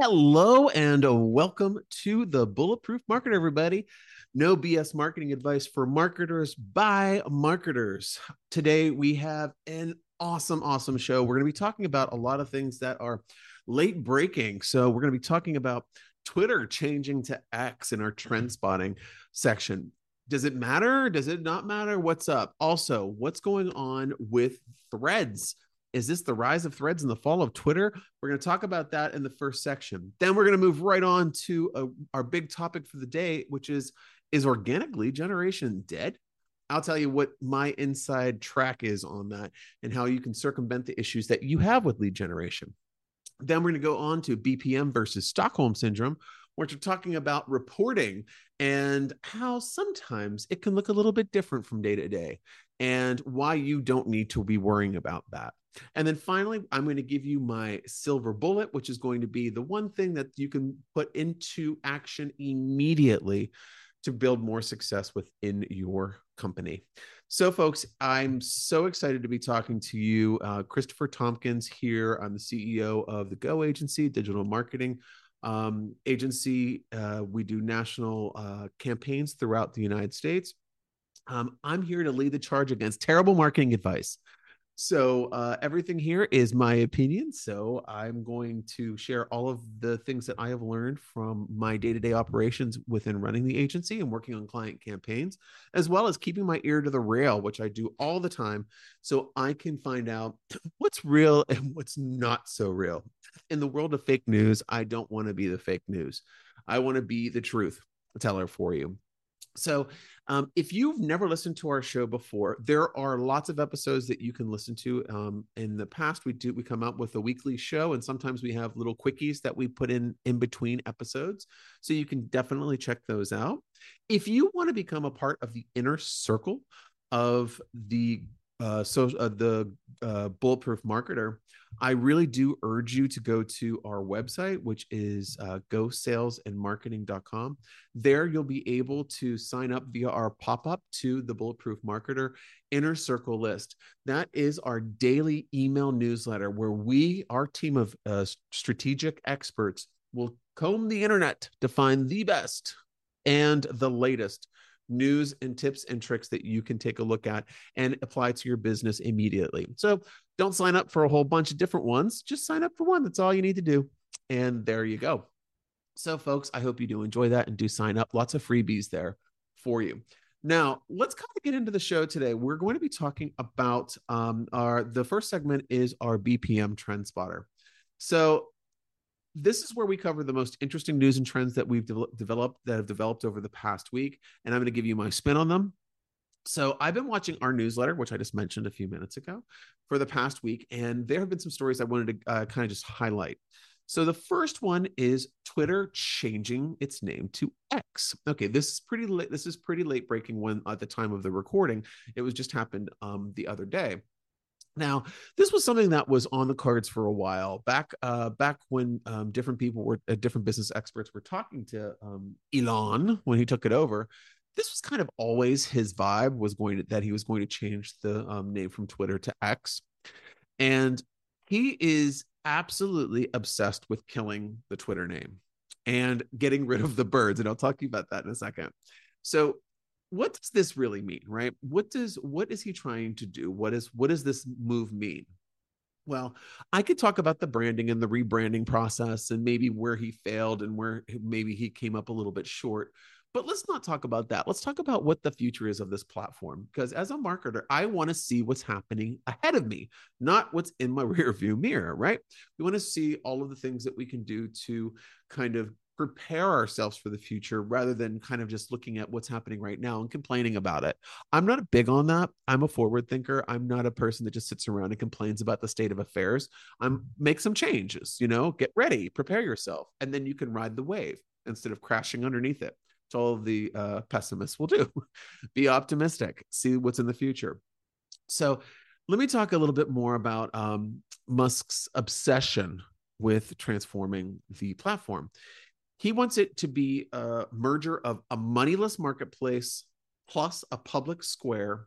Hello and uh, welcome to the Bulletproof Marketer, everybody. No BS marketing advice for marketers by marketers. Today we have an awesome, awesome show. We're going to be talking about a lot of things that are late breaking. So we're going to be talking about Twitter changing to X in our trend spotting section. Does it matter? Does it not matter? What's up? Also, what's going on with threads? Is this the rise of threads and the fall of Twitter? We're going to talk about that in the first section. Then we're going to move right on to a, uh, our big topic for the day, which is is organic lead generation dead? I'll tell you what my inside track is on that and how you can circumvent the issues that you have with lead generation. Then we're going to go on to BPM versus Stockholm syndrome, which we're talking about reporting and how sometimes it can look a little bit different from day to day and why you don't need to be worrying about that. And then finally, I'm going to give you my silver bullet, which is going to be the one thing that you can put into action immediately to build more success within your company. So, folks, I'm so excited to be talking to you. Uh, Christopher Tompkins here. I'm the CEO of the Go Agency, digital marketing um, agency. Uh, we do national uh, campaigns throughout the United States. Um, I'm here to lead the charge against terrible marketing advice. So uh, everything here is my opinion. So I'm going to share all of the things that I have learned from my day-to-day operations within running the agency and working on client campaigns, as well as keeping my ear to the rail, which I do all the time, so I can find out what's real and what's not so real. In the world of fake news, I don't want to be the fake news. I want to be the truth teller for you. So, um, if you've never listened to our show before, there are lots of episodes that you can listen to. Um, in the past, we do we come out with a weekly show, and sometimes we have little quickies that we put in in between episodes. So you can definitely check those out. If you want to become a part of the inner circle of the uh, so uh, the uh, bulletproof marketer i really do urge you to go to our website which is uh, marketing.com there you'll be able to sign up via our pop-up to the bulletproof marketer inner circle list. That is our daily email newsletter where we our team of uh, strategic experts will comb the internet to find the best and the latest news and tips and tricks that you can take a look at and apply to your business immediately. So don't sign up for a whole bunch of different ones. Just sign up for one. That's all you need to do. And there you go. So, folks, I hope you do enjoy that and do sign up. Lots of freebies there for you. Now, let's kind of get into the show today. We're going to be talking about um, our the first segment is our BPM trend spotter. So, this is where we cover the most interesting news and trends that we've de- developed that have developed over the past week and i'm going to give you my spin on them so i've been watching our newsletter which i just mentioned a few minutes ago for the past week and there have been some stories i wanted to uh, kind of just highlight so the first one is Twitter changing its name to X. Okay, this is pretty late. This is pretty late breaking when at the time of the recording. It was just happened um, the other day. Now, this was something that was on the cards for a while back. Uh, back when um, different people were, uh, different business experts were talking to um, Elon when he took it over. This was kind of always his vibe was going to that he was going to change the um, name from Twitter to X, and he is absolutely obsessed with killing the Twitter name and getting rid of the birds. And I'll talk to you about that in a second. So what does this really mean right what does what is he trying to do what is what does this move mean well i could talk about the branding and the rebranding process and maybe where he failed and where maybe he came up a little bit short But let's not talk about that. Let's talk about what the future is of this platform. Because as a marketer, I want to see what's happening ahead of me, not what's in my rear view mirror, right? We want to see all of the things that we can do to kind of prepare ourselves for the future rather than kind of just looking at what's happening right now and complaining about it. I'm not big on that. I'm a forward thinker. I'm not a person that just sits around and complains about the state of affairs. I'm make some changes, you know, get ready, prepare yourself, and then you can ride the wave instead of crashing underneath it. It's all the uh, pessimists will do. Be optimistic, see what's in the future. So, let me talk a little bit more about um, Musk's obsession with transforming the platform he wants it to be a merger of a moneyless marketplace plus a public square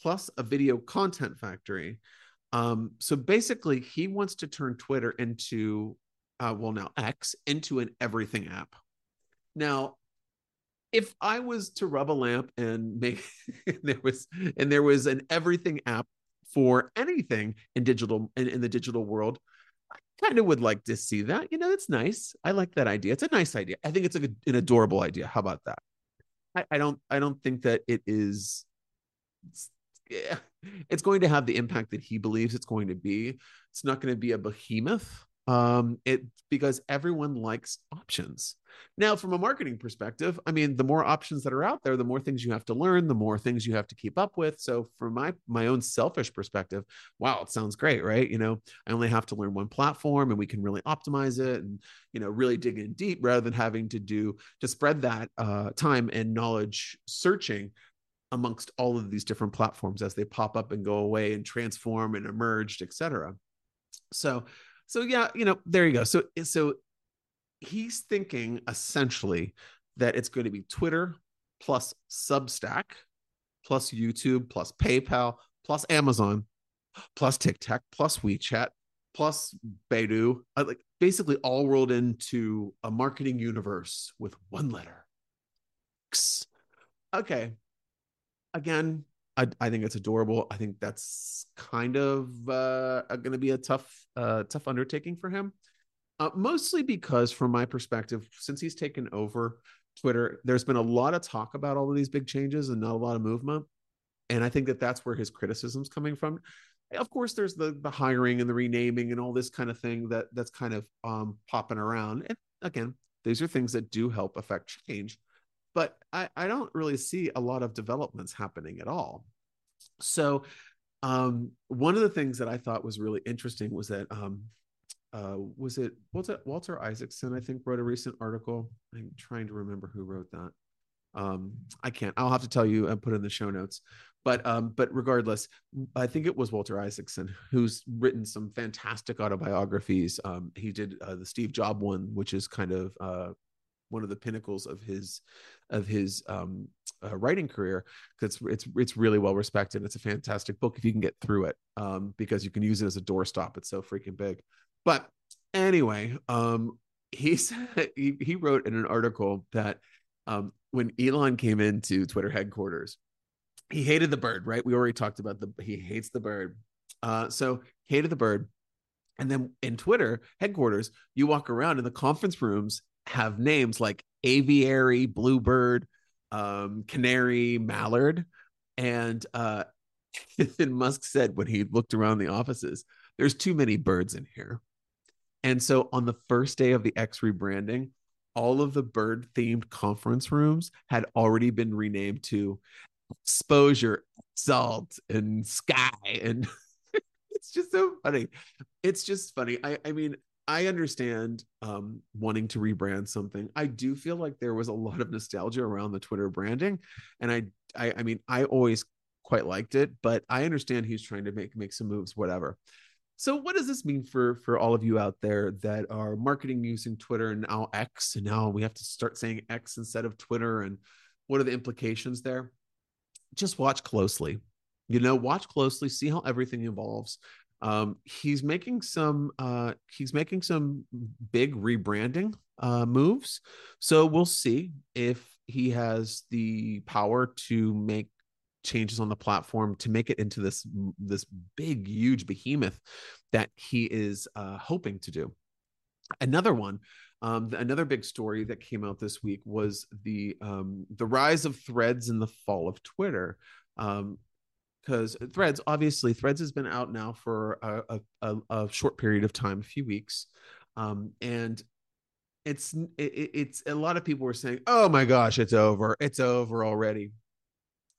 plus a video content factory. Um, so basically, he wants to turn Twitter into, uh, well, now X into an everything app. Now, if I was to rub a lamp and make and there was and there was an everything app for anything in digital in, in the digital world, kind of would like to see that. You know, it's nice. I like that idea. It's a nice idea. I think it's an adorable idea. How about that? I, I don't. I don't think that it is. It's, yeah, it's going to have the impact that he believes it's going to be. It's not going to be a behemoth um it because everyone likes options. Now from a marketing perspective i mean the more options that are out there the more things you have to learn the more things you have to keep up with. So from my my own selfish perspective wow it sounds great right? You know i only have to learn one platform and we can really optimize it and you know really dig in deep rather than having to do to spread that uh, time and knowledge searching amongst all of these different platforms as they pop up and go away and transform and emerged etc so so yeah, you know, there you go. So so he's thinking essentially that it's going to be Twitter plus Substack plus YouTube plus PayPal plus Amazon plus TikTok plus WeChat plus Baidu, uh, like basically all rolled into a marketing universe with one letter. Okay. Again, I, I think it's adorable. I think that's kind of uh, going to be a tough, uh, tough undertaking for him. Uh, mostly because, from my perspective, since he's taken over Twitter, there's been a lot of talk about all of these big changes and not a lot of movement. And I think that that's where his criticism's coming from. Of course, there's the the hiring and the renaming and all this kind of thing that that's kind of um, popping around. And again, these are things that do help affect change but I, I don't really see a lot of developments happening at all. So, um, one of the things that I thought was really interesting was that um, uh, was it it Walter Isaacson? I think wrote a recent article. I'm trying to remember who wrote that. Um, I can't. I'll have to tell you and put in the show notes. But um, but regardless, I think it was Walter Isaacson who's written some fantastic autobiographies. Um, he did uh, the Steve Job one, which is kind of uh, one of the pinnacles of his of his um, uh, writing career because it's, it's it's really well respected. It's a fantastic book if you can get through it um, because you can use it as a doorstop. It's so freaking big. But anyway, um, he said he, he wrote in an article that um, when Elon came into Twitter headquarters, he hated the bird. Right? We already talked about the he hates the bird. Uh, so hated the bird. And then in Twitter headquarters, you walk around in the conference rooms have names like aviary, bluebird, um, canary, mallard. And uh, and Musk said when he looked around the offices, there's too many birds in here. And so on the first day of the X rebranding, all of the bird themed conference rooms had already been renamed to exposure, salt, and sky. And it's just so funny. It's just funny. I, I mean, I understand um, wanting to rebrand something. I do feel like there was a lot of nostalgia around the Twitter branding, and I, I, I mean, I always quite liked it, but I understand he's trying to make make some moves, whatever. So, what does this mean for for all of you out there that are marketing using Twitter and now X, and now we have to start saying X instead of Twitter, and what are the implications there? Just watch closely. You know, watch closely, see how everything evolves um, he's making some uh, he's making some big rebranding uh, moves. So we'll see if he has the power to make changes on the platform to make it into this this big huge behemoth that he is uh, hoping to do. Another one, um, another big story that came out this week was the um, the rise of Threads and the fall of Twitter. Um, because Threads, obviously, Threads has been out now for a, a, a short period of time, a few weeks, um, and it's it, it's a lot of people were saying, "Oh my gosh, it's over! It's over already."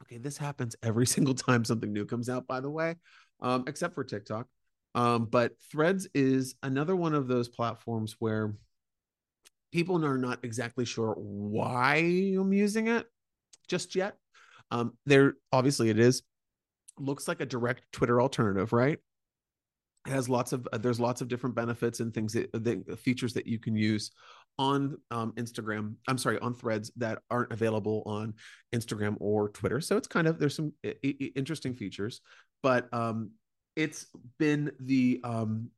Okay, this happens every single time something new comes out. By the way, um, except for TikTok, um, but Threads is another one of those platforms where people are not exactly sure why I'm using it just yet. Um, there obviously it is looks like a direct Twitter alternative, right? It has lots of uh, there's lots of different benefits and things that the features that you can use on um, Instagram. I'm sorry, on Threads that aren't available on Instagram or Twitter. So it's kind of there's some I- I- interesting features, but um, it's been the um,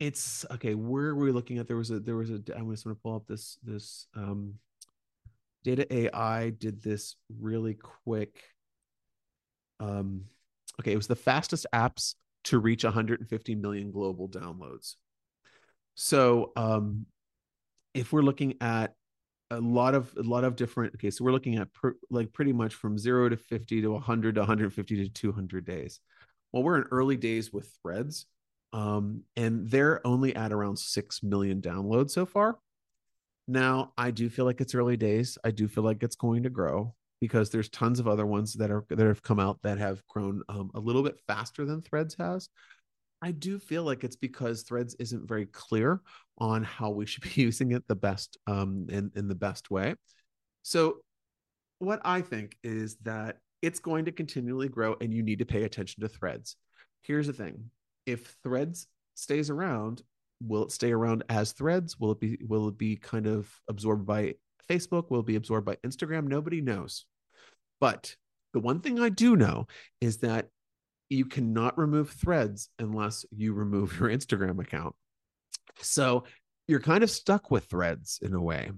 it's okay. Where were we looking at? There was a there was a. I'm just going to pull up this this um, data AI did this really quick. Um, okay, it was the fastest apps to reach 150 million global downloads. So um, if we're looking at a lot of a lot of different okay so we're looking at per, like pretty much from 0 to 50 to 100 to 150 to 200 days. Well we're in early days with threads um, and they're only at around 6 million downloads so far. Now i do feel like it's early days. I do feel like it's going to grow because there's tons of other ones that are that have come out that have grown um, a little bit faster than threads has I do feel like it's because Threads isn't very clear on how we should be using it the best um, in in the best way. So, what I think is that it's going to continually grow, and you need to pay attention to Threads. Here's the thing: if Threads stays around, will it stay around as Threads? Will it be will it be kind of absorbed by Facebook? Will it be absorbed by Instagram? Nobody knows. But the one thing I do know is that you cannot remove threads unless you remove your Instagram account. So you're kind of stuck with threads in a way.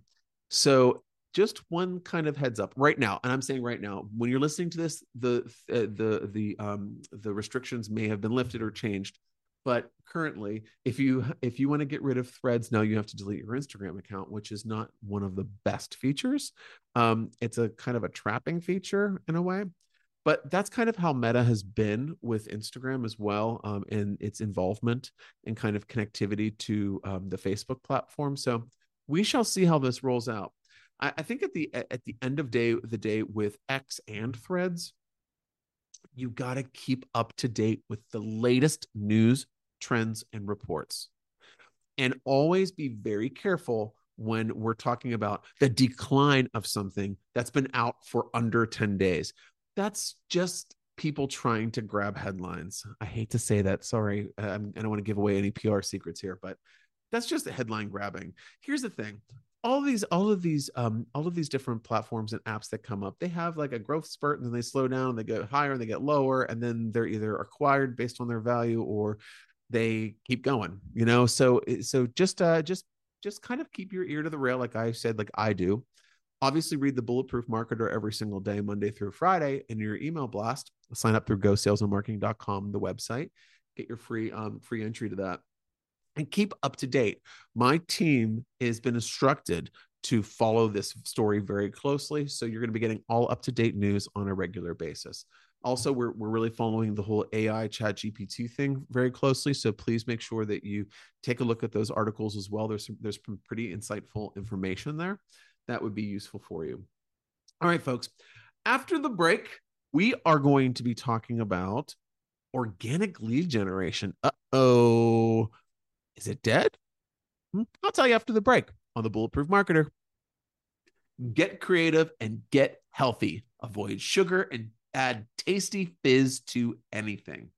So just one kind of heads up right now and i'm saying right now when you're listening to this the uh, the the um the restrictions may have been lifted or changed but currently if you if you want to get rid of threads now you have to delete your instagram account which is not one of the best features. Um it's a kind of a trapping feature in a way. But that's kind of how meta has been with instagram as well um, and its involvement and kind of connectivity to um, the facebook platform. So we shall see how this rolls out. I, I think at the at the end of day the day with x and threads you got to keep up to date with the latest news trends and reports and always be very careful when we're talking about the decline of something that's been out for under 10 days that's just people trying to grab headlines. I hate to say that. Sorry. I don't want to give away any PR secrets here, but that's just headline grabbing. Here's the thing. All of these, all of these, um, all of these different platforms and apps that come up, they have like a growth spurt and then they slow down, and they get higher and they get lower, and then they're either acquired based on their value or they keep going, you know? So, so just, uh, just, just kind of keep your ear to the rail, like I said, like I do. Obviously read the bulletproof marketer every single day monday through friday in your email blast. Sign up through gosalesandmarketing.com the website. Get your free um, free entry to that. And keep up to date. My team has been instructed to follow this story very closely so you're going to be getting all up to date news on a regular basis also we're, we're really following the whole ai chat gpt thing very closely so please make sure that you take a look at those articles as well there's some, there's some pretty insightful information there that would be useful for you. All right, folks. After the break, we are going to be talking about organic lead generation. Uh oh. Is it dead? Hmm, I'll tell you after the break on the Bulletproof Marketer. Get creative and get healthy. Avoid sugar and add tasty fizz to anything.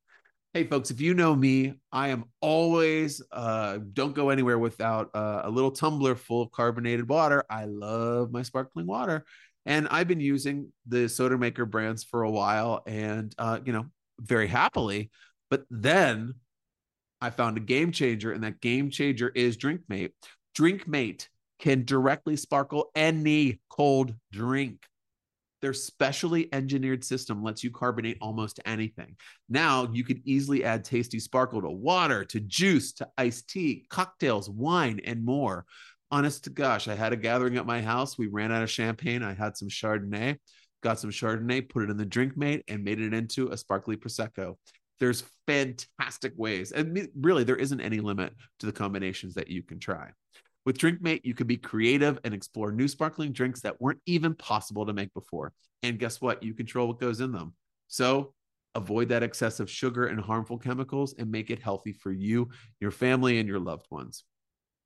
Hey, folks, if you know me, I am always uh, don't go anywhere without uh, a little tumbler full of carbonated water. I love my sparkling water. And I've been using the soda maker brands for a while and, uh, you know, very happily. But then I found a game changer, and that game changer is DrinkMate. DrinkMate can directly sparkle any cold drink Their specially engineered system lets you carbonate almost anything. Now you could easily add tasty sparkle to water, to juice, to iced tea, cocktails, wine, and more. Honest to gosh, I had a gathering at my house. We ran out of champagne. I had some Chardonnay, got some Chardonnay, put it in the DrinkMate, and made it into a sparkly Prosecco. There's fantastic ways. And really, there isn't any limit to the combinations that you can try. With DrinkMate, you can be creative and explore new sparkling drinks that weren't even possible to make before. And guess what? You control what goes in them. So avoid that excessive sugar and harmful chemicals and make it healthy for you, your family, and your loved ones.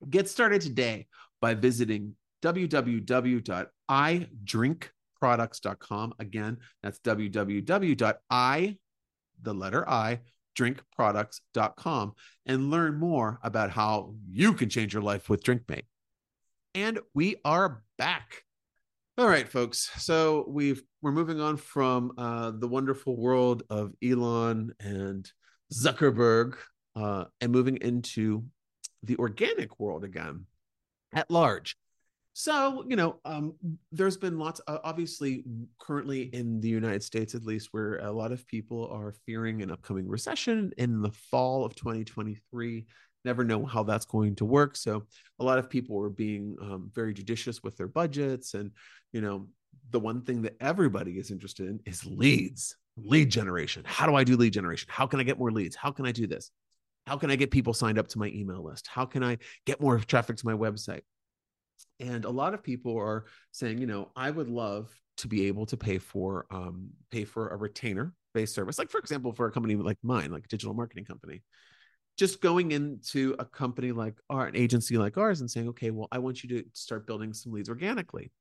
Get started today by visiting www.idrinkproducts.com. Again, that's www.i, the letter I, drinkproducts.com and learn more about how you can change your life with DrinkMate. And we are back. All right, folks. So we've we're moving on from uh, the wonderful world of Elon and Zuckerberg uh, and moving into the organic world again at large. So, you know, um, there's been lots, uh, obviously, currently in the United States, at least, where a lot of people are fearing an upcoming recession in the fall of 2023. Never know how that's going to work. So, a lot of people are being um, very judicious with their budgets. And, you know, the one thing that everybody is interested in is leads, lead generation. How do I do lead generation? How can I get more leads? How can I do this? How can I get people signed up to my email list? How can I get more traffic to my website? And a lot of people are saying you know i would love to be able to pay for um, pay for a retainer based service. Like for example for a company like mine like a digital marketing company. Just going into a company like our an agency like ours and saying okay well i want you to start building some leads organically.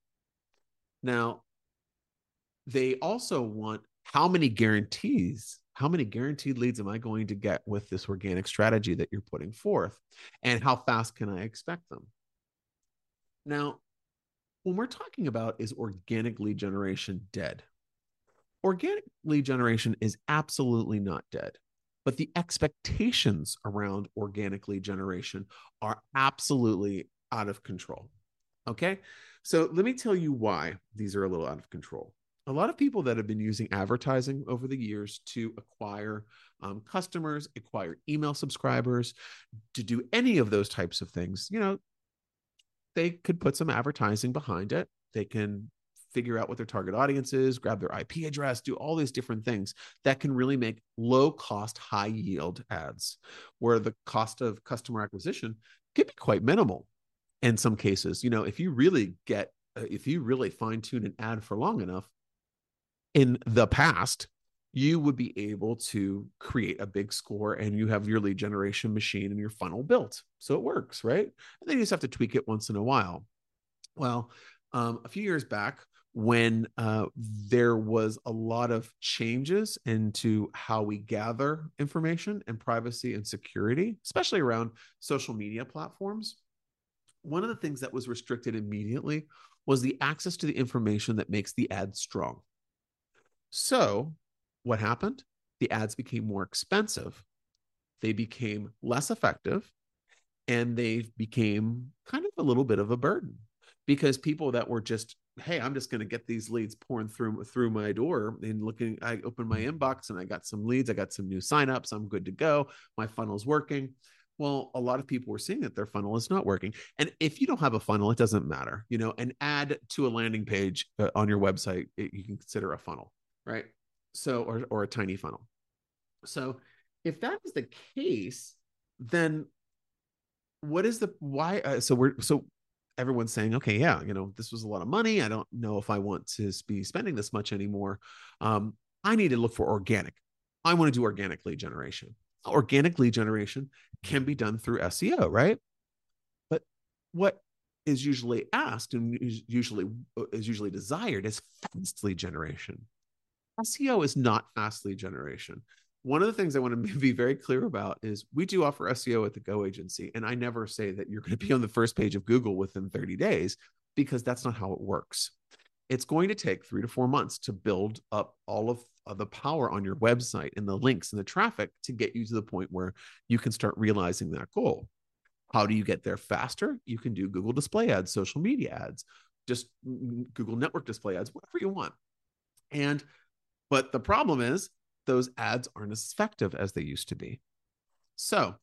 Now they also want how many guarantees how many guaranteed leads am i going to get with this organic strategy that you're putting forth? And how fast can i expect them now, when we're talking about is organic lead generation dead? Organic lead generation is absolutely not dead, but the expectations around organic lead generation are absolutely out of control. Okay. So let me tell you why these are a little out of control. A lot of people that have been using advertising over the years to acquire um, customers, acquire email subscribers, to do any of those types of things, you know, they could put some advertising behind it. They can figure out what their target audience is, grab their IP address, do all these different things that can really make low cost, high yield ads where the cost of customer acquisition can be quite minimal in some cases. You know, if you really get, uh, if you really fine tune an ad for long enough in the past, you would be able to create a big score and you have your lead generation machine and your funnel built. So it works, right? And then you just have to tweak it once in a while. Well, um, a few years back, when uh, there was a lot of changes into how we gather information and privacy and security, especially around social media platforms, one of the things that was restricted immediately was the access to the information that makes the ad strong. So what happened? The ads became more expensive, they became less effective, and they became kind of a little bit of a burden because people that were just hey i'm just going to get these leads pouring through through my door and looking i opened my inbox and i got some leads i got some new signups i'm good to go my funnel's working. Well a lot of people were seeing that their funnel is not working. And if you don't have a funnel it doesn't matter you know an ad to a landing page uh, on your website it, you can consider a funnel right so or or a tiny funnel. So if that is the case then what is the why uh, so we're so everyone's saying okay yeah you know this was a lot of money. I don't know if i want to be spending this much anymore. Um i need to look for organic. I want to do organic lead generation. Organic lead generation can be done through seo right? But what is usually asked and is usually is usually desired is fast lead generation SEO is not fast lead generation. One of the things I want to be very clear about is we do offer SEO at the Go agency. And I never say that you're going to be on the first page of Google within 30 days because that's not how it works. It's going to take three to four months to build up all of, of the power on your website and the links and the traffic to get you to the point where you can start realizing that goal. How do you get there faster? You can do Google display ads, social media ads, just mm, Google network display ads, whatever you want And, but the problem is those ads aren't as effective as they used to be. So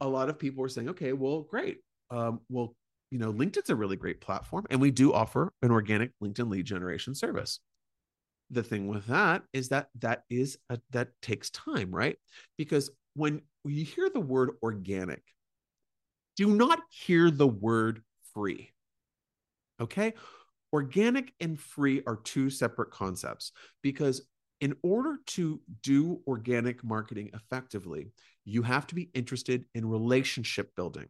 a lot of people are saying, okay, well, great. Um, well, you know, LinkedIn's a really great platform, and we do offer an organic LinkedIn lead generation service. The thing with that is that that is a, that takes time, right? Because when you hear the word organic, do not hear the word free. Okay? Organic and free are two separate concepts because in order to do organic marketing effectively, you have to be interested in relationship building.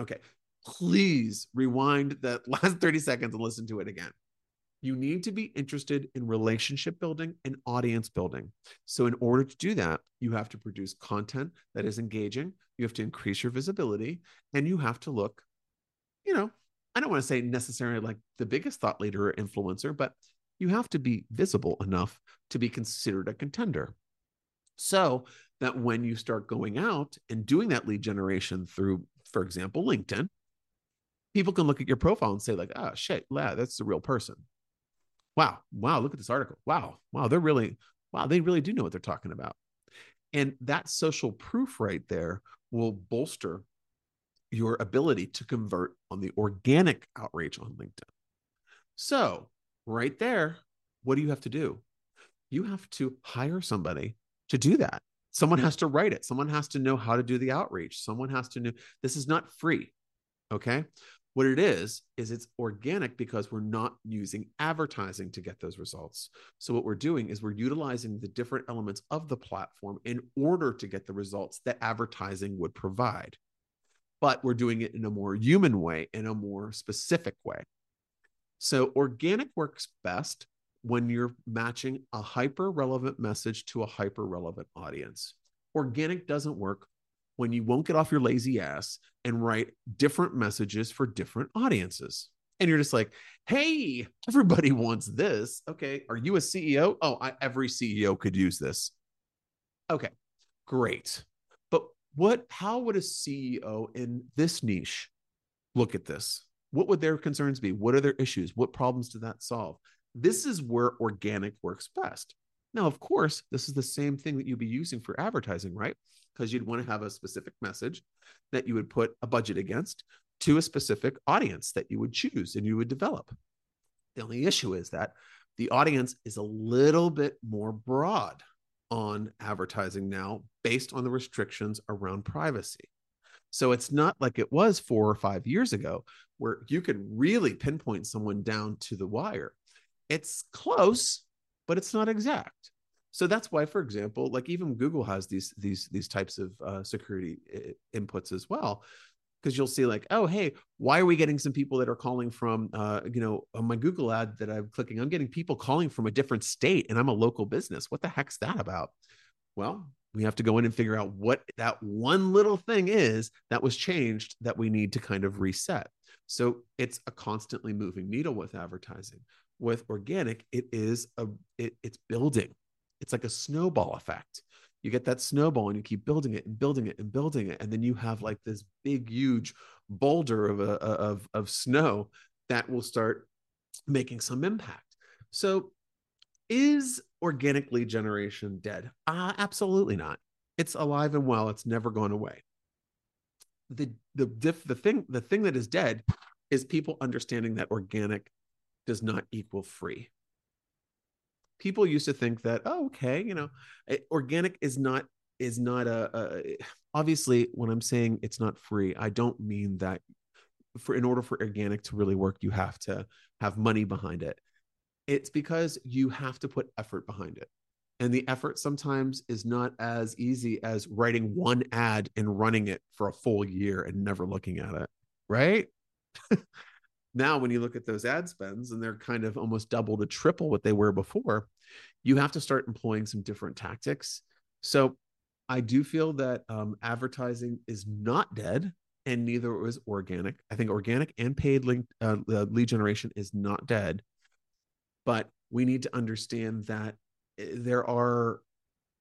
Okay, please rewind that last 30 seconds and listen to it again. You need to be interested in relationship building and audience building. So, in order to do that, you have to produce content that is engaging, you have to increase your visibility, and you have to look, you know, I don't want to say necessarily like the biggest thought leader or influencer, but you have to be visible enough to be considered a contender. So that when you start going out and doing that lead generation through, for example, LinkedIn, people can look at your profile and say, like, oh shit, yeah, that's the real person. Wow, wow, look at this article. Wow, wow, they're really, wow, they really do know what they're talking about. And that social proof right there will bolster your ability to convert on the organic outreach on LinkedIn. So, right there, what do you have to do? You have to hire somebody to do that. Someone mm-hmm. has to write it. Someone has to know how to do the outreach. Someone has to know this is not free. Okay. What it is, is it's organic because we're not using advertising to get those results. So, what we're doing is we're utilizing the different elements of the platform in order to get the results that advertising would provide but we're doing it in a more human way, in a more specific way. So organic works best when you're matching a hyper relevant message to a hyper relevant audience. Organic doesn't work when you won't get off your lazy ass and write different messages for different audiences. And you're just like, hey, everybody wants this. Okay. Are you a CEO? Oh, I, every CEO could use this. Okay, great what how would a ceo in this niche look at this? What would their concerns be? What are their issues? What problems do that solve? This is where organic works best. Now of course this is the same thing that you'd be using for advertising right? Because you'd want to have a specific message that you would put a budget against to a specific audience that you would choose and you would develop. The only issue is that the audience is a little bit more broad on advertising now based on the restrictions around privacy. So it's not like it was four or five years ago where you could really pinpoint someone down to the wire. It's close, but it's not exact. So that's why, for example, like even Google has these these these types of uh, security inputs as well because you'll see like oh hey why are we getting some people that are calling from uh, you know on my google ad that i'm clicking i'm getting people calling from a different state and i'm a local business. What the heck's that about? Well we have to go in and figure out what that one little thing is that was changed that we need to kind of reset. So it's a constantly moving needle with advertising. With organic it is a it, it's building. It's like a snowball effect you get that snowball and you keep building it and building it and building it and then you have like this big huge boulder of a, of of snow that will start making some impact. So is organic lead generation dead? Uh, absolutely not. It's alive and well. It's never gone away. The the diff, the thing the thing that is dead is people understanding that organic does not equal free people used to think that oh okay you know eh, organic is not is not a, a obviously when i'm saying it's not free i don't mean that for in order for organic to really work you have to have money behind it. It's because you have to put effort behind it. And the effort sometimes is not as easy as writing one ad and running it for a full year and never looking at it. Right? Now when you look at those ad spends and they're kind of almost double to triple what they were before you have to start employing some different tactics. So i do feel that um, advertising is not dead and neither is organic. I think organic and paid link uh, lead generation is not dead. But we need to understand that eh, there are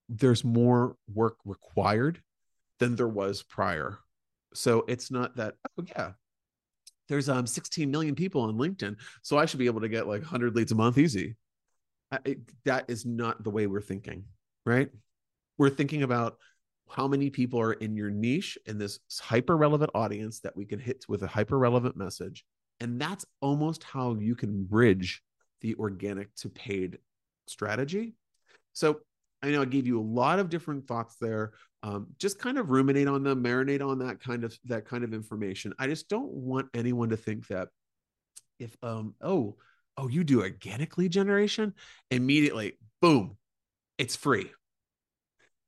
there's more work required than there was prior. So it's not that oh yeah there's um 16 million people on LinkedIn, so I should be able to get like 100 leads a month easy. I, that is not the way we're thinking, right? We're thinking about how many people are in your niche in this hyper relevant audience that we can hit with a hyper relevant message. And that's almost how you can bridge the organic to paid strategy. So I know I gave you a lot of different thoughts there. Um, just kind of ruminate on them, marinate on that kind of that kind of information. I just don't want anyone to think that if um oh oh you do organic lead generation immediately boom it's free.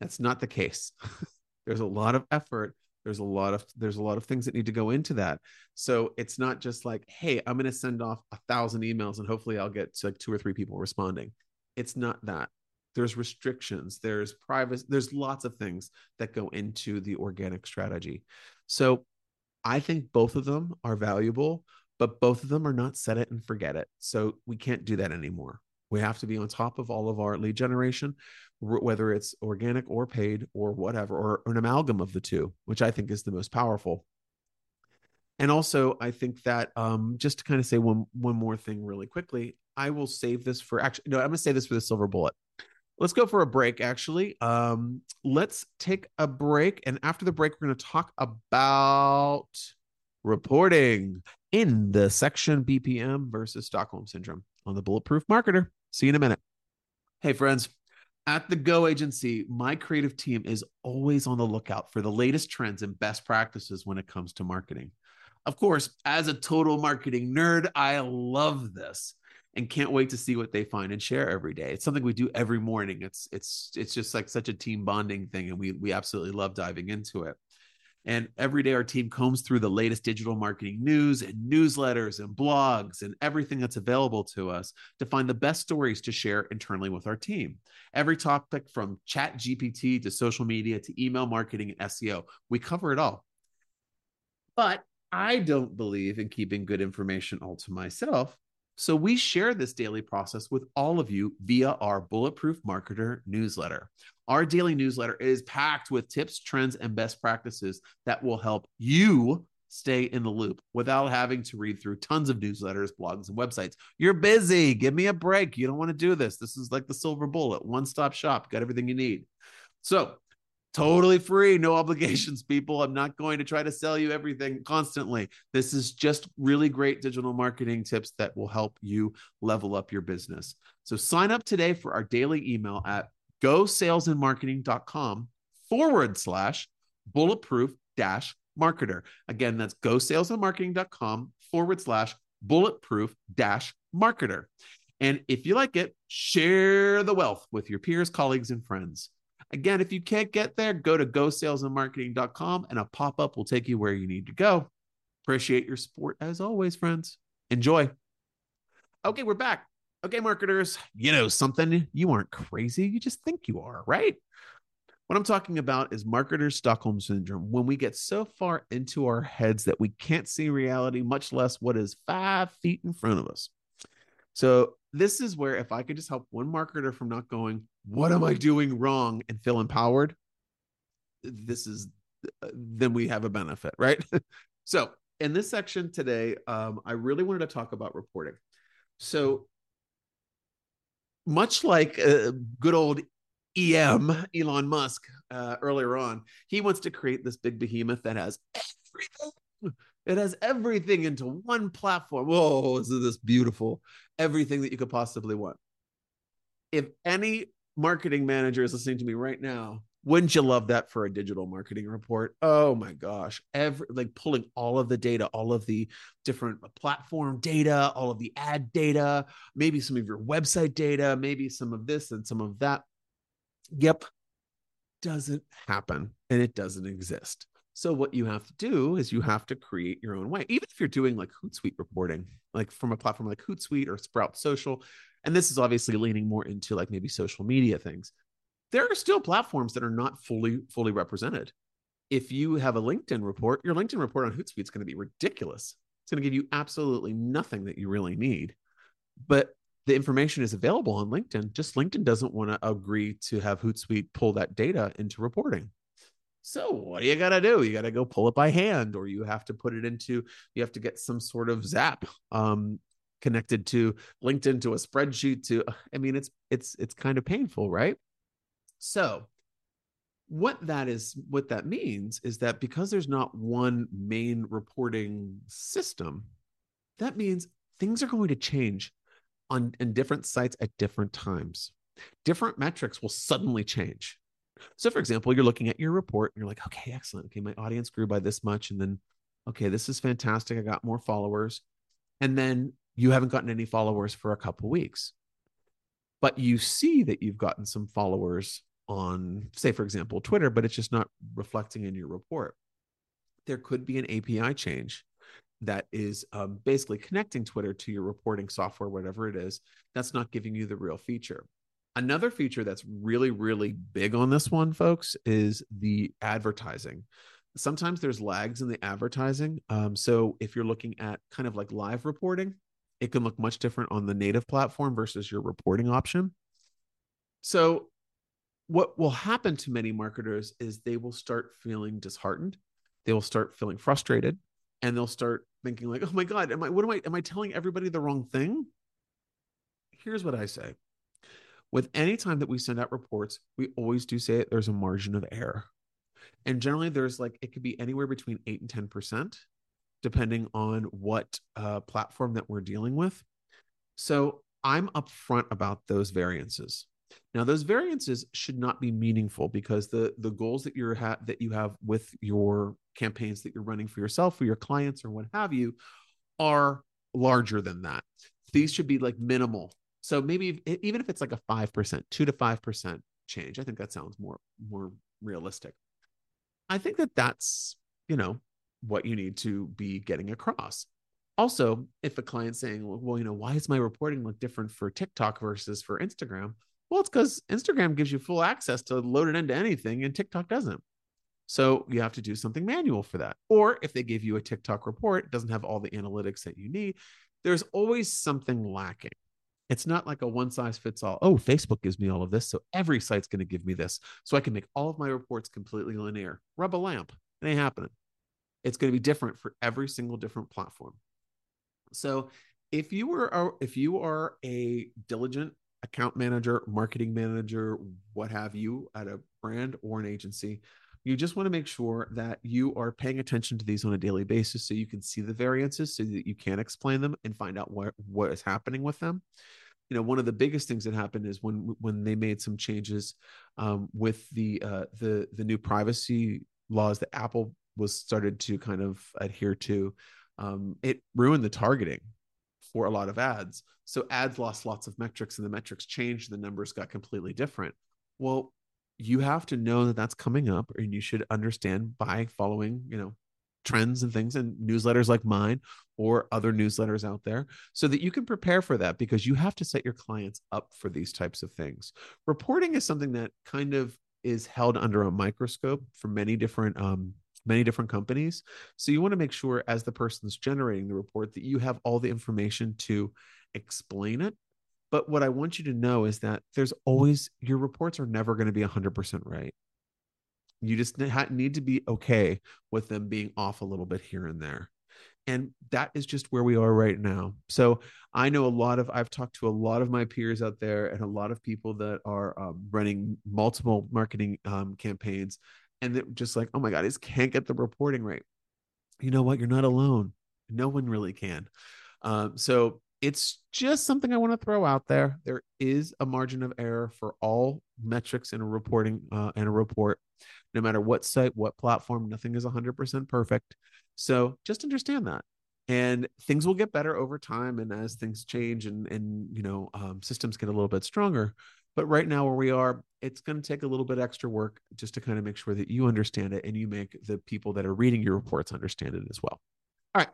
That's not the case. there's a lot of effort. There's a lot of there's a lot of things that need to go into that. So it's not just like, hey, I'm going to send off a thousand emails and hopefully I'll get like two or three people responding. It's not that there's restrictions there's privacy there's lots of things that go into the organic strategy so i think both of them are valuable but both of them are not set it and forget it so we can't do that anymore. We have to be on top of all of our lead generation whether it's organic or paid or whatever or an amalgam of the two which i think is the most powerful. And also i think that um, just to kind of say one one more thing really quickly i will save this for actually no i'm going to say this for the silver bullet. Let's go for a break actually. Um let's take a break and after the break we're going to talk about reporting in the section bpm versus stockholm syndrome on the bulletproof marketer see you in a minute hey friends at the Go Agency, my creative team is always on the lookout for the latest trends and best practices when it comes to marketing. Of course, as a total marketing nerd, I love this and can't wait to see what they find and share every day. It's something we do every morning. It's it's it's just like such a team bonding thing, and we we absolutely love diving into it. And every day, our team combs through the latest digital marketing news and newsletters and blogs and everything that's available to us to find the best stories to share internally with our team. Every topic from chat GPT to social media to email marketing and SEO, we cover it all. But I don't believe in keeping good information all to myself. So we share this daily process with all of you via our Bulletproof Marketer newsletter. Our daily newsletter is packed with tips, trends, and best practices that will help you stay in the loop without having to read through tons of newsletters, blogs, and websites. You're busy. Give me a break. You don't want to do this. This is like the silver bullet, one stop shop, got everything you need. So totally free, no obligations, people. I'm not going to try to sell you everything constantly. This is just really great digital marketing tips that will help you level up your business. So sign up today for our daily email at gosalesandmarketing.com forward slash bulletproof dash marketer. Again, that's gosalesandmarketing.com forward slash bulletproof dash marketer. And if you like it, share the wealth with your peers, colleagues, and friends. Again, if you can't get there, go to gosalesandmarketing.com and a pop up will take you where you need to go. Appreciate your support as always, friends. Enjoy. Okay, we're back. Okay, marketers, you know something? You aren't crazy. You just think you are, right? What I'm talking about is marketer Stockholm syndrome. When we get so far into our heads that we can't see reality, much less what is five feet in front of us. So, this is where if I could just help one marketer from not going, what am I doing wrong and feel empowered, this is then we have a benefit, right? so in this section today, um, I really wanted to talk about reporting. So much like uh, good old EM, Elon Musk, uh, earlier on, he wants to create this big behemoth that has everything. It has everything into one platform. Whoa, is this beautiful? Everything that you could possibly want. If any marketing manager is listening to me right now, wouldn't you love that for a digital marketing report? Oh my gosh. Every like pulling all of the data, all of the different uh, platform data, all of the ad data, maybe some of your website data, maybe some of this and some of that. Yep. Doesn't happen and it doesn't exist. So what you have to do is you have to create your own way. Even if you're doing like Hootsuite reporting, like from a platform like Hootsuite or Sprout Social, and this is obviously leaning more into like maybe social media things there are still platforms that are not fully fully represented if you have a linkedin report your linkedin report on hootsuite is going to be ridiculous it's going to give you absolutely nothing that you really need but the information is available on linkedin just linkedin doesn't want to agree to have hootsuite pull that data into reporting so what do you got to do? You got to go pull it by hand, or you have to put it into. You have to get some sort of Zap um, connected to LinkedIn to a spreadsheet to I mean it's it's it's kind of painful, right? So what that is what that means is that because there's not one main reporting system, that means things are going to change on in different sites at different times. Different metrics will suddenly change. So, for example, you're looking at your report and you're like, okay, excellent. Okay, my audience grew by this much. And then, okay, this is fantastic. I got more followers. And then you haven't gotten any followers for a couple weeks. But you see that you've gotten some followers on, say, for example, Twitter, but it's just not reflecting in your report. There could be an API change that is um, basically connecting Twitter to your reporting software, whatever it is, that's not giving you the real feature. Another feature that's really, really big on this one, folks, is the advertising. Sometimes there's lags in the advertising. Um, so if you're looking at kind of like live reporting, it can look much different on the native platform versus your reporting option. So what will happen to many marketers is they will start feeling disheartened. They will start feeling frustrated and they'll start thinking like, "Oh my god, am I what am I am I telling everybody the wrong thing?" Here's what I say with any time that we send out reports, we always do say it, there's a margin of error. And generally, there's like, it could be anywhere between 8 and 10%, depending on what uh, platform that we're dealing with. So I'm upfront about those variances. Now, those variances should not be meaningful because the the goals that you're ha- that you have with your campaigns that you're running for yourself, or your clients, or what have you, are larger than that. These should be like minimal so maybe even if it's like a 5%, 2 to 5% change, I think that sounds more more realistic. I think that that's, you know, what you need to be getting across. Also, if a client's saying, well, you know, why is my reporting look different for TikTok versus for Instagram? Well, it's because Instagram gives you full access to load it into anything and TikTok doesn't. So you have to do something manual for that. Or if they give you a TikTok report, it doesn't have all the analytics that you need. There's always something lacking. It's not like a one size fits all. Oh, Facebook gives me all of this. So every site's going to give me this. So I can make all of my reports completely linear. Rub a lamp. It ain't happening. It's going to be different for every single different platform. So if you were if you are a diligent account manager, marketing manager, what have you at a brand or an agency, you just want to make sure that you are paying attention to these on a daily basis so you can see the variances so that you can explain them and find out what, what is happening with them you know one of the biggest things that happened is when when they made some changes um, with the uh, the the new privacy laws that apple was started to kind of adhere to um, it ruined the targeting for a lot of ads. So ads lost lots of metrics and the metrics changed the numbers got completely different. Well you have to know that that's coming up and you should understand by following you know trends and things and newsletters like mine or other newsletters out there so that you can prepare for that because you have to set your clients up for these types of things. Reporting is something that kind of is held under a microscope for many different um, many different companies so you want to make sure as the person's generating the report that you have all the information to explain it but what I want you to know is that there's always your reports are never going to be 100% right. You just need to be okay with them being off a little bit here and there. And that is just where we are right now. So I know a lot of, I've talked to a lot of my peers out there and a lot of people that are um, running multiple marketing um, campaigns. And they're just like, oh my God, I just can't get the reporting right. You know what? You're not alone. No one really can. Um, so it's just something I want to throw out there. There is a margin of error for all metrics in a reporting uh, in a report, no matter what site, what platform. Nothing is 100% perfect. So just understand that, and things will get better over time, and as things change and and you know um, systems get a little bit stronger. But right now, where we are, it's going to take a little bit extra work just to kind of make sure that you understand it and you make the people that are reading your reports understand it as well. All right.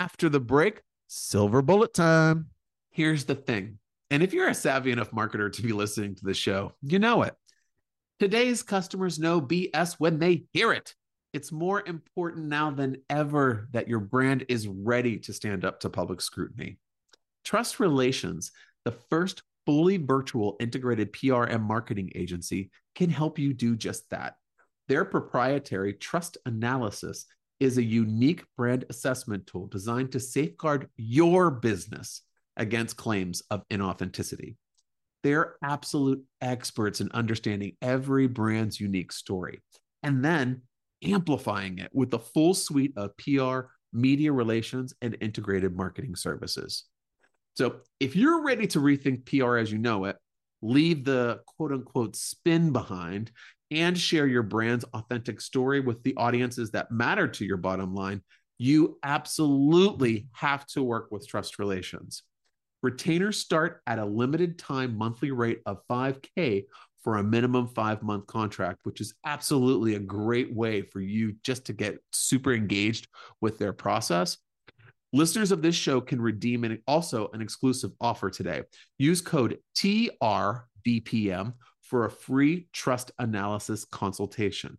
After the break, silver bullet time. Here's the thing. And if you're a savvy enough marketer to be listening to the show, you know it. Today's customers know BS when they hear it. It's more important now than ever that your brand is ready to stand up to public scrutiny. Trust Relations, the first fully virtual integrated PRM marketing agency, can help you do just that. Their proprietary trust analysis is a unique brand assessment tool designed to safeguard your business against claims of inauthenticity. They're absolute experts in understanding every brand's unique story and then amplifying it with the full suite of PR, media relations, and integrated marketing services. So if you're ready to rethink PR as you know it, leave the quote unquote spin behind and share your brand's authentic story with the audiences that matter to your bottom line, you absolutely have to work with trust relations. Retainers start at a limited time monthly rate of 5K for a minimum five month contract, which is absolutely a great way for you just to get super engaged with their process. Listeners of this show can redeem an, also an exclusive offer today. Use code TRBPM for a free trust analysis consultation.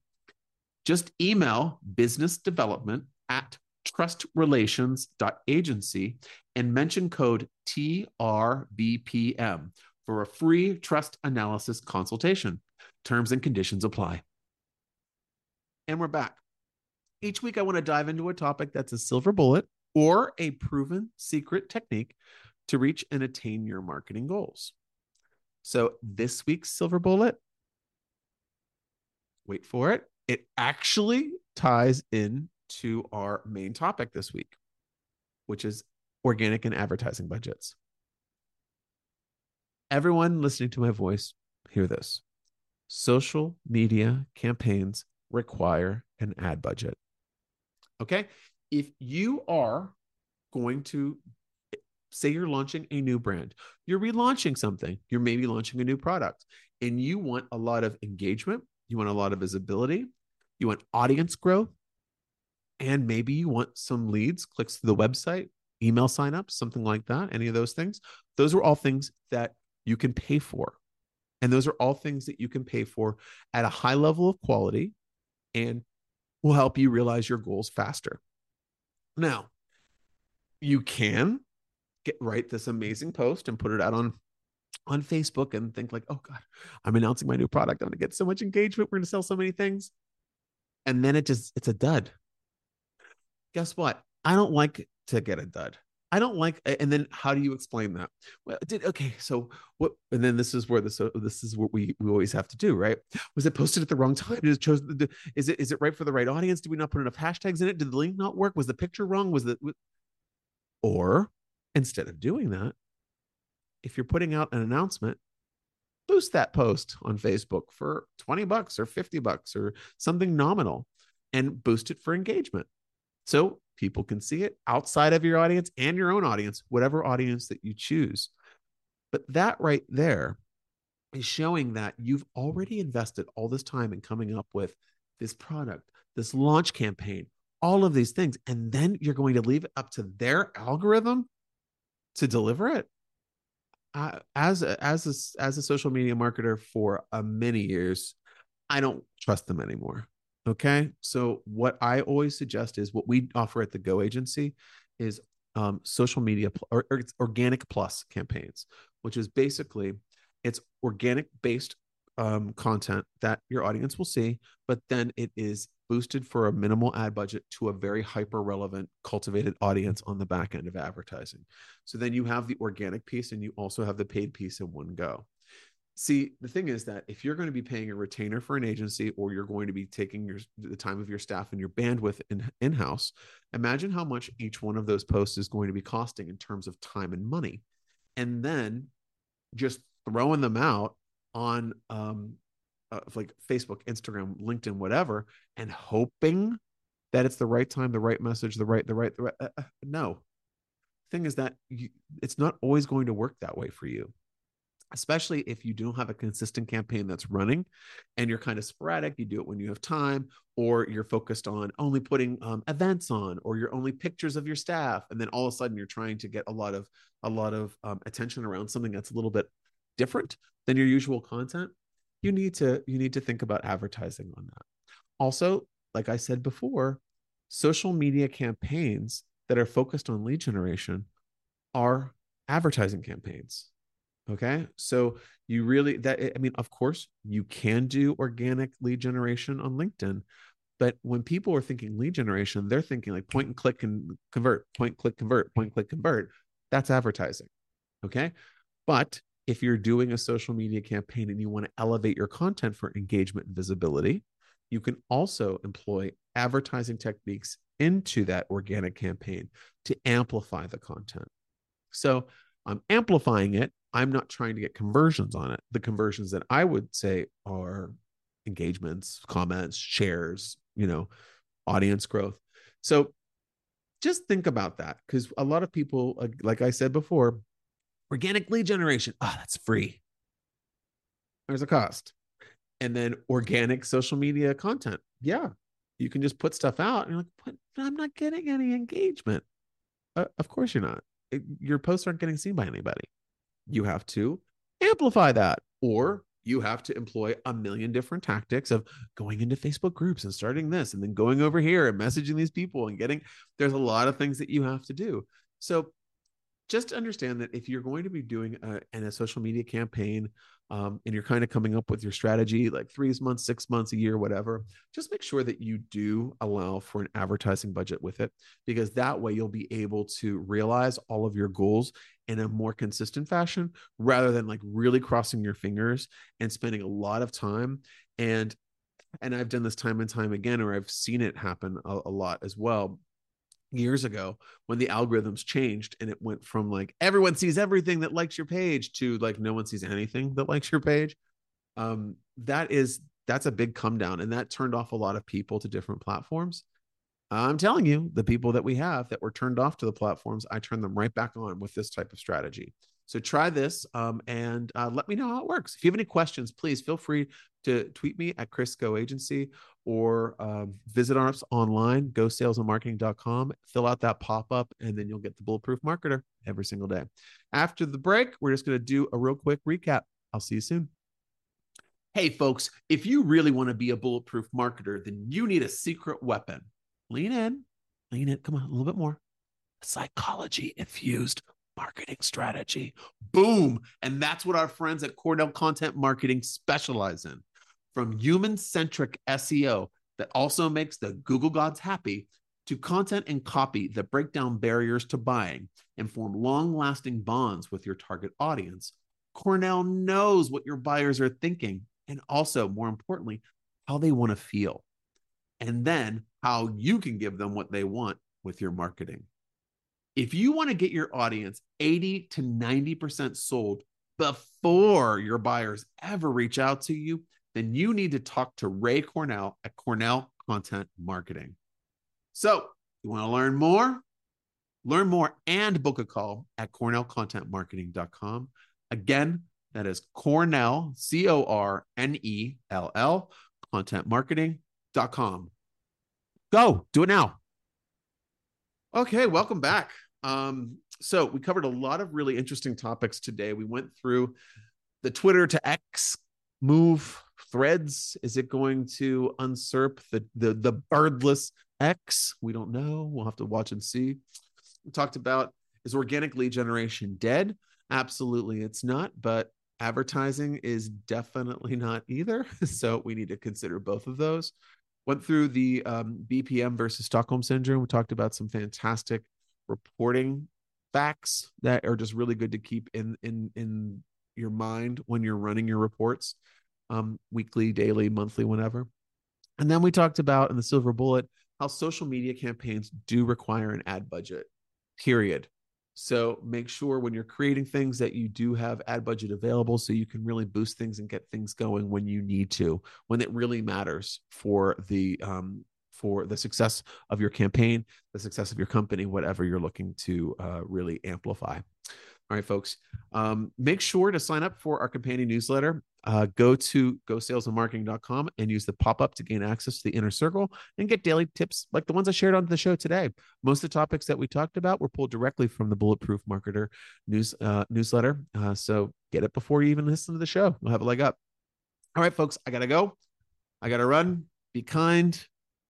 Just email business development at trustrelations.agency and mention code TRBPM for a free trust analysis consultation. Terms and conditions apply. And we're back. Each week, I want to dive into a topic that's a silver bullet or a proven secret technique to reach and attain your marketing goals. So, this week's silver bullet, wait for it, it actually ties in to our main topic this week, which is organic and advertising budgets. Everyone listening to my voice, hear this. Social media campaigns require an ad budget. Okay. If you are going to say you're launching a new brand, you're relaunching something, you're maybe launching a new product, and you want a lot of engagement, you want a lot of visibility, you want audience growth, and maybe you want some leads, clicks to the website, email signups, something like that, any of those things. Those are all things that you can pay for. And those are all things that you can pay for at a high level of quality and will help you realize your goals faster. Now, you can get write this amazing post and put it out on on Facebook and think like, "Oh god, I'm announcing my new product. I'm to get so much engagement. We're to sell so many things." And then it just it's a dud. Guess what? I don't like to get a dud. I don't like. And then how do you explain that? Well, did okay. So what? And then this is where this uh, this is what we we always have to do, right? Was it posted at the wrong time? Is it chose? Is it is it right for the right audience? Did we not put enough hashtags in it? Did the link not work? Was the picture wrong? Was the or instead of doing that, if you're putting out an announcement, boost that post on Facebook for 20 bucks or 50 bucks or something nominal and boost it for engagement. So people can see it outside of your audience and your own audience, whatever audience that you choose. But that right there is showing that you've already invested all this time in coming up with this product, this launch campaign, all of these things. And then you're going to leave it up to their algorithm to deliver it. Uh, as a, as a, as a social media marketer for uh, many years, I don't trust them anymore. Okay. So what I always suggest is what we offer at the Go Agency is um, social media or, or organic plus campaigns, which is basically it's organic based um, content that your audience will see, but then it is boosted for a minimal ad budget to a very hyper relevant cultivated audience on the back end of advertising. So then you have the organic piece and you also have the paid piece in one go. See, the thing is that if you're going to be paying a retainer for an agency or you're going to be taking your the time of your staff and your bandwidth in in-house, imagine how much each one of those posts is going to be costing in terms of time and money. And then just throwing them out on um uh, like Facebook, Instagram, LinkedIn, whatever, and hoping that it's the right time, the right message, the right, the right, the right. Uh, uh no, thing is that you, it's not always going to work that way for you especially if you don't have a consistent campaign that's running and you're kind of sporadic you do it when you have time or you're focused on only putting um, events on or you're only pictures of your staff and then all of a sudden you're trying to get a lot of a lot of um, attention around something that's a little bit different than your usual content you need to you need to think about advertising on that. Also like i said before social media campaigns that are focused on lead generation are advertising campaigns Okay. So you really that I mean, of course, you can do organic lead generation on LinkedIn, but when people are thinking lead generation, they're thinking like point and click and convert, point, click, convert, point, click, convert. That's advertising. Okay. But if you're doing a social media campaign and you want to elevate your content for engagement and visibility, you can also employ advertising techniques into that organic campaign to amplify the content. So I'm amplifying it. I'm not trying to get conversions on it. The conversions that I would say are engagements, comments, shares, you know, audience growth. So just think about that because a lot of people, like I said before, organic lead generation, oh, that's free. There's a cost. And then organic social media content. Yeah, you can just put stuff out and you're like, but I'm not getting any engagement. Uh, of course you're not. It, your posts aren't getting seen by anybody. You have to amplify that or you have to employ a million different tactics of going into Facebook groups and starting this and then going over here and messaging these people and getting there's a lot of things that you have to do. So just understand that if you're going to be doing a, a social media campaign um, and you're kind of coming up with your strategy like three months, six months, a year, whatever, just make sure that you do allow for an advertising budget with it because that way you'll be able to realize all of your goals in a more consistent fashion rather than like really crossing your fingers and spending a lot of time. And and I've done this time and time again or I've seen it happen a, a lot as well. Years ago when the algorithms changed and it went from like everyone sees everything that likes your page to like no one sees anything that likes your page um that is that's a big come down and that turned off a lot of people to different platforms i'm telling you the people that we have that were turned off to the platforms i turned them right back on with this type of strategy so try this um, and uh, let me know how it works. If you have any questions, please feel free to tweet me at Chris Go Agency or um, visit us online, gosalesandmarketing.com. Fill out that pop up, and then you'll get the Bulletproof Marketer every single day. After the break, we're just going to do a real quick recap. I'll see you soon. Hey, folks, if you really want to be a bulletproof marketer, then you need a secret weapon. Lean in, lean in. Come on, a little bit more. Psychology infused marketing strategy. Boom. And that's what our friends at Cornell Content Marketing specialize in. From human centric SEO that also makes the Google gods happy to content and copy that break down barriers to buying and form long lasting bonds with your target audience. Cornell knows what your buyers are thinking and also, more importantly, how they want to feel. And then how you can give them what they want with your marketing. If you want to get your audience 80 to 90% sold before your buyers ever reach out to you, then you need to talk to Ray Cornell at Cornell Content Marketing. So, you want to learn more? Learn more and book a call at cornellcontentmarketing.com. Again, that is Cornell, C O R N E L L, contentmarketing.com. Go, do it now. Okay, welcome back. Um, so we covered a lot of really interesting topics today. We went through the Twitter to X move, threads. Is it going to usurp the the the birdless X? We don't know. We'll have to watch and see. We talked about is organic lead generation dead? Absolutely, it's not. But advertising is definitely not either. So we need to consider both of those. Went through the um, BPM versus Stockholm syndrome. We talked about some fantastic reporting facts that are just really good to keep in in in your mind when you're running your reports um weekly daily monthly whenever and then we talked about in the silver bullet how social media campaigns do require an ad budget period so make sure when you're creating things that you do have ad budget available so you can really boost things and get things going when you need to when it really matters for the um, for the success of your campaign, the success of your company, whatever you're looking to uh, really amplify. All right, folks, um, make sure to sign up for our companion newsletter. Uh, go to gosalesandmarketing.com and use the pop up to gain access to the inner circle and get daily tips like the ones I shared on the show today. Most of the topics that we talked about were pulled directly from the Bulletproof Marketer news uh, newsletter. Uh, so get it before you even listen to the show. We'll have a leg up. All right, folks, I got to go. I got to run. Be kind,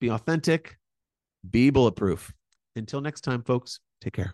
be authentic, be bulletproof. Until next time, folks, take care.